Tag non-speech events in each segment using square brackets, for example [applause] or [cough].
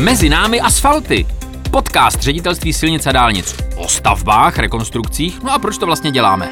Mezi námi asfalty. Podcast ředitelství silnic a dálnic o stavbách, rekonstrukcích. No a proč to vlastně děláme?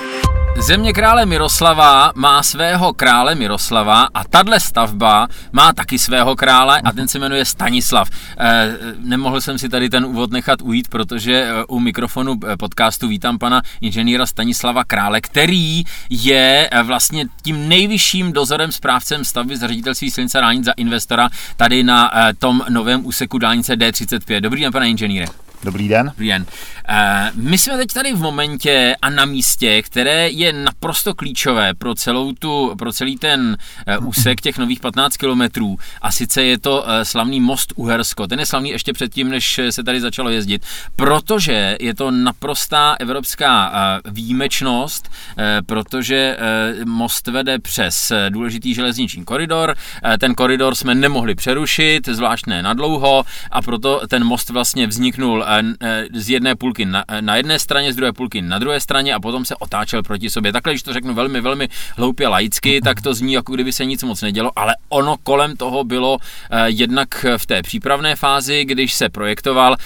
Země krále Miroslava má svého krále Miroslava a tahle stavba má taky svého krále a ten se jmenuje Stanislav. E, nemohl jsem si tady ten úvod nechat ujít, protože eh, u mikrofonu eh, podcastu vítám pana inženýra Stanislava Krále, který je vlastně tím nejvyšším dozorem správcem stavby z ředitelství silnice dálnic za investora tady na tom novém úseku dálnice D35. Dobrý den, pane inženýre. Dobrý den. Dobrý den. Eh, my jsme teď tady v momentě a na místě, které je naprosto klíčové pro, celou tu, pro celý ten eh, úsek těch nových 15 kilometrů. A sice je to eh, slavný most Uhersko. Ten je slavný ještě předtím, než se tady začalo jezdit, protože je to naprostá evropská výjimečnost, protože most vede přes důležitý železniční koridor. Ten koridor jsme nemohli přerušit, zvlášť ne na dlouho, a proto ten most vlastně vzniknul z jedné půlky na, na jedné straně, z druhé půlky na druhé straně a potom se otáčel proti sobě. Takhle, když to řeknu velmi, velmi hloupě laicky, [laughs] tak to zní, jako kdyby se nic moc nedělo, ale ono kolem toho bylo eh, jednak v té přípravné fázi, když se projektoval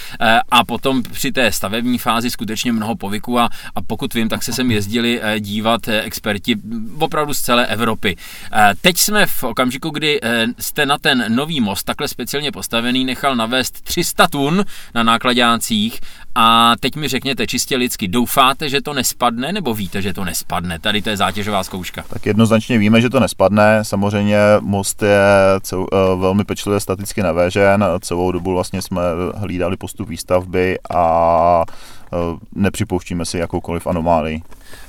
a potom při té stavební fázi skutečně mnoho povyků a, a pokud vím, tak se sem jezdili dívat experti opravdu z celé Evropy. Teď jsme v okamžiku, kdy jste na ten nový most takhle speciálně postavený nechal navést 300 tun na nákladě Vrběticích a teď mi řekněte čistě lidsky, doufáte, že to nespadne, nebo víte, že to nespadne? Tady to je zátěžová zkouška. Tak jednoznačně víme, že to nespadne. Samozřejmě most je cel, eh, velmi pečlivě staticky navěžen. Celou dobu vlastně jsme hlídali postup výstavby a nepřipouštíme si jakoukoliv anomálii.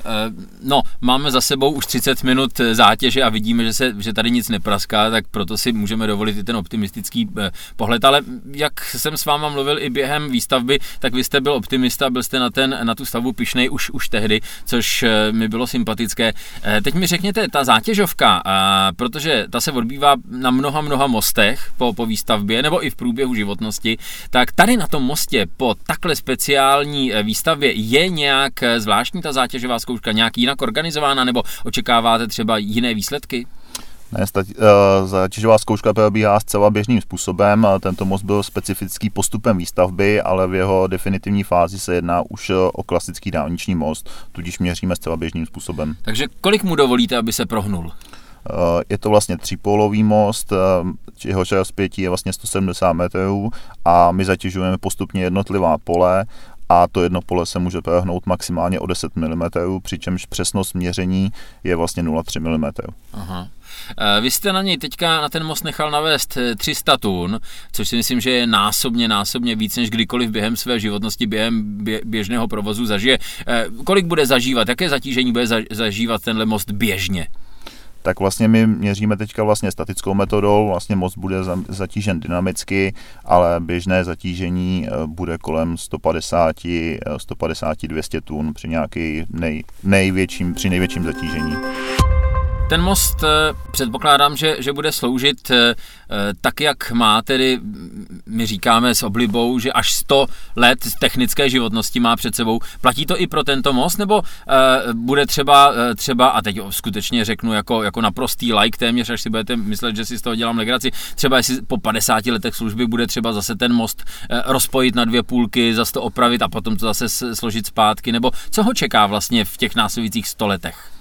Eh, no, máme za sebou už 30 minut zátěže a vidíme, že, se, že tady nic nepraská, tak proto si můžeme dovolit i ten optimistický eh, pohled. Ale jak jsem s váma mluvil i během výstavby, tak vy jste byl optimista, byl jste na, ten, na tu stavbu pišnej už, už tehdy, což eh, mi bylo sympatické. Teď mi řekněte, ta zátěžovka, protože ta se odbývá na mnoha, mnoha mostech po, po výstavbě nebo i v průběhu životnosti, tak tady na tom mostě po takhle speciální výstavbě je nějak zvláštní ta zátěžová zkouška nějak jinak organizována, nebo očekáváte třeba jiné výsledky? Ne, stati, uh, zátěžová zkouška probíhá zcela běžným způsobem. Tento most byl specifický postupem výstavby, ale v jeho definitivní fázi se jedná už o klasický dálniční most, tudíž měříme zcela běžným způsobem. Takže kolik mu dovolíte, aby se prohnul? Je to vlastně třípolový most, jeho rozpětí je vlastně 170 metrů a my zatěžujeme postupně jednotlivá pole a to jedno pole se může prohnout maximálně o 10 mm, přičemž přesnost měření je vlastně 0,3 mm. Aha. Eh, vy jste na něj teďka na ten most nechal navést 300 tun, což si myslím, že je násobně, násobně víc, než kdykoliv během své životnosti, během běžného provozu zažije. Eh, kolik bude zažívat, jaké zatížení bude zažívat tenhle most běžně? Tak vlastně my měříme teďka vlastně statickou metodou, vlastně most bude zatížen dynamicky, ale běžné zatížení eh, bude kolem 150, 150 200 tun při nějaký nej, největším, při největším zatížení. Ten most eh, předpokládám, že, že bude sloužit eh, tak, jak má, tedy my říkáme s oblibou, že až 100 let technické životnosti má před sebou. Platí to i pro tento most, nebo bude třeba, třeba a teď skutečně řeknu jako, jako naprostý like téměř, až si budete myslet, že si z toho dělám legraci, třeba jestli po 50 letech služby bude třeba zase ten most rozpojit na dvě půlky, zase to opravit a potom to zase složit zpátky, nebo co ho čeká vlastně v těch následujících 100 letech?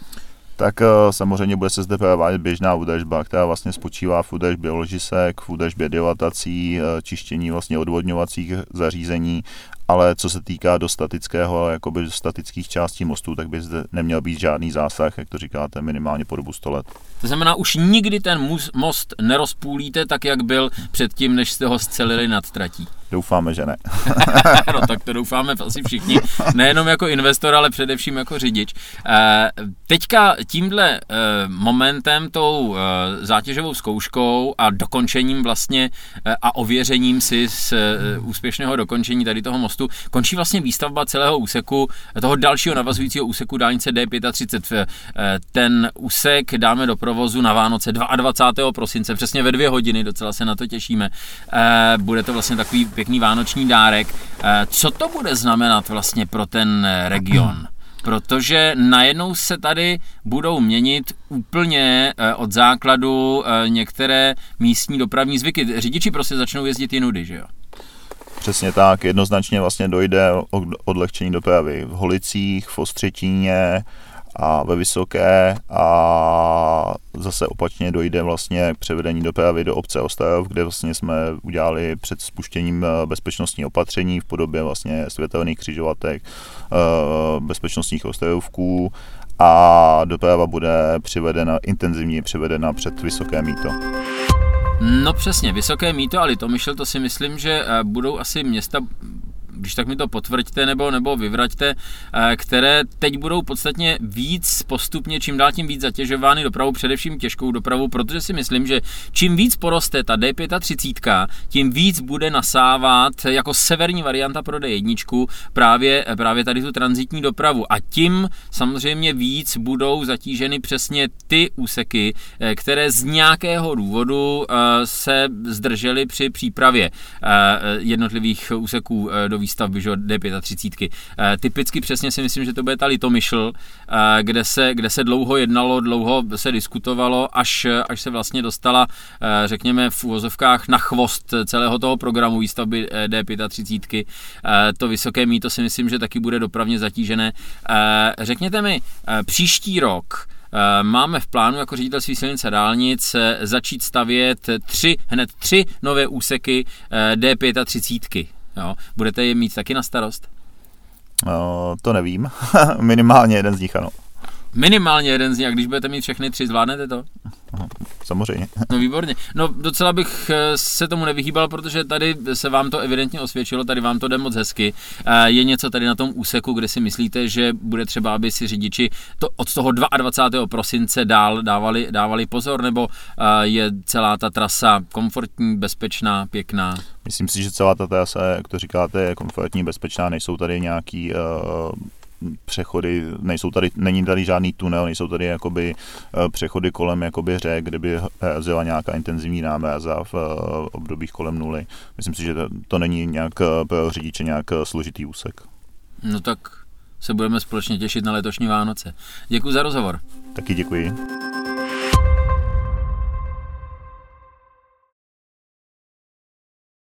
Tak eh, samozřejmě bude se zde provádět běžná údržba, která vlastně spočívá v údržbě ložisek, v údržbě dilatací, eh, čištění vlastně odvodňovacích zařízení, ale co se týká do statického, jakoby statických částí mostu, tak by zde neměl být žádný zásah, jak to říkáte, minimálně po dobu 100 let. To znamená, už nikdy ten most nerozpůlíte tak, jak byl předtím, než jste ho scelili nad tratí. [laughs] Doufáme, že ne. [laughs] no tak to doufáme asi všichni, nejenom jako investor, ale především jako řidič. Eh, teďka tímhle eh, momentem, tou eh, zátěžovou zkouškou a dokončením vlastně a ověřením si z úspěšného dokončení tady toho mostu končí vlastně výstavba celého úseku, toho dalšího navazujícího úseku dálnice D35. Ten úsek dáme do provozu na Vánoce 22. prosince, přesně ve dvě hodiny, docela se na to těšíme. Bude to vlastně takový pěkný vánoční dárek. Eh, co to bude znamenat vlastně pro ten eh, region? Protože najednou se tady budou měnit úplně eh, od základu některé místní dopravní zvyky. Řidiči prostě začnou jezdit jinudy, že jo? Přesně tak, jednoznačně vlastně dojde o odlehčení dopravy v Holicích, v Ostřetíně, a ve Vysoké a zase opačně dojde vlastně k převedení dopravy do obce Ostrov, kde vlastně jsme udělali před spuštěním eh, bezpečnostní opatření v podobě vlastně světelných křižovatek, eh, bezpečnostních ostrovků a doprava bude přivedena, intenzivně přivedena před Vysoké míto. No přesně, Vysoké míto a Litomyšl, to si myslím, že eh, budou asi města když tak mi to potvrďte nebo, nebo vyvraťte, eh, které teď budou podstatně víc postupně, čím dál tím víc zatěžovány dopravou, především těžkou dopravou, protože si myslím, že čím víc poroste ta D35, tím víc bude nasávat jako severní varianta pro D1 právě, právě tady tu transitní dopravu. A tím samozřejmě víc budou zatíženy přesně ty úseky, eh, které z nějakého důvodu eh, se zdržely při přípravě jednotlivých úseků do výstavby že, D35. E, typicky přesně si myslím, že to bude ta Litomyšl, e, kde, se, kde se dlouho jednalo, dlouho se diskutovalo, až, až se vlastně dostala, e, řekněme, v úvozovkách na chvost celého toho programu výstavby D35. E, to vysoké míto si myslím, že taky bude dopravně zatížené. Řekněte mi, příští rok, máme v plánu jako ředitelství silnice dálnic začít stavět tři, hned tři nové úseky D35. Jo. Budete je mít taky na starost? No, to nevím. [laughs] Minimálně jeden z nich ano. Minimálně jeden z nich, a když budete mít všechny tři, zvládnete to? Samozřejmě. No výborně. No docela bych eh, se tomu nevyhýbal, protože tady se vám to evidentně osvědčilo, tady vám to jde moc hezky. Eh, je něco tady na tom úseku, kde si myslíte, že bude třeba, aby si řidiči to od toho 22. prosince dál dávali, dávali pozor, nebo eh, je celá ta trasa komfortní, bezpečná, pěkná? Myslím si, že celá ta trasa, jak to říkáte, je komfortní, bezpečná, nejsou tady nějaký uh přechody, nejsou tady, není tady žádný tunel, nejsou tady jakoby eh, přechody kolem jakoby řek, kde by razila nějaká intenzivní námraza v eh, obdobích kolem nuly. Myslím si, že to, to není nějak eh, pro řidiče nějak složitý úsek. No tak se budeme společně těšit na letošní Vánoce. Děkuji za rozhovor. Taky děkuji.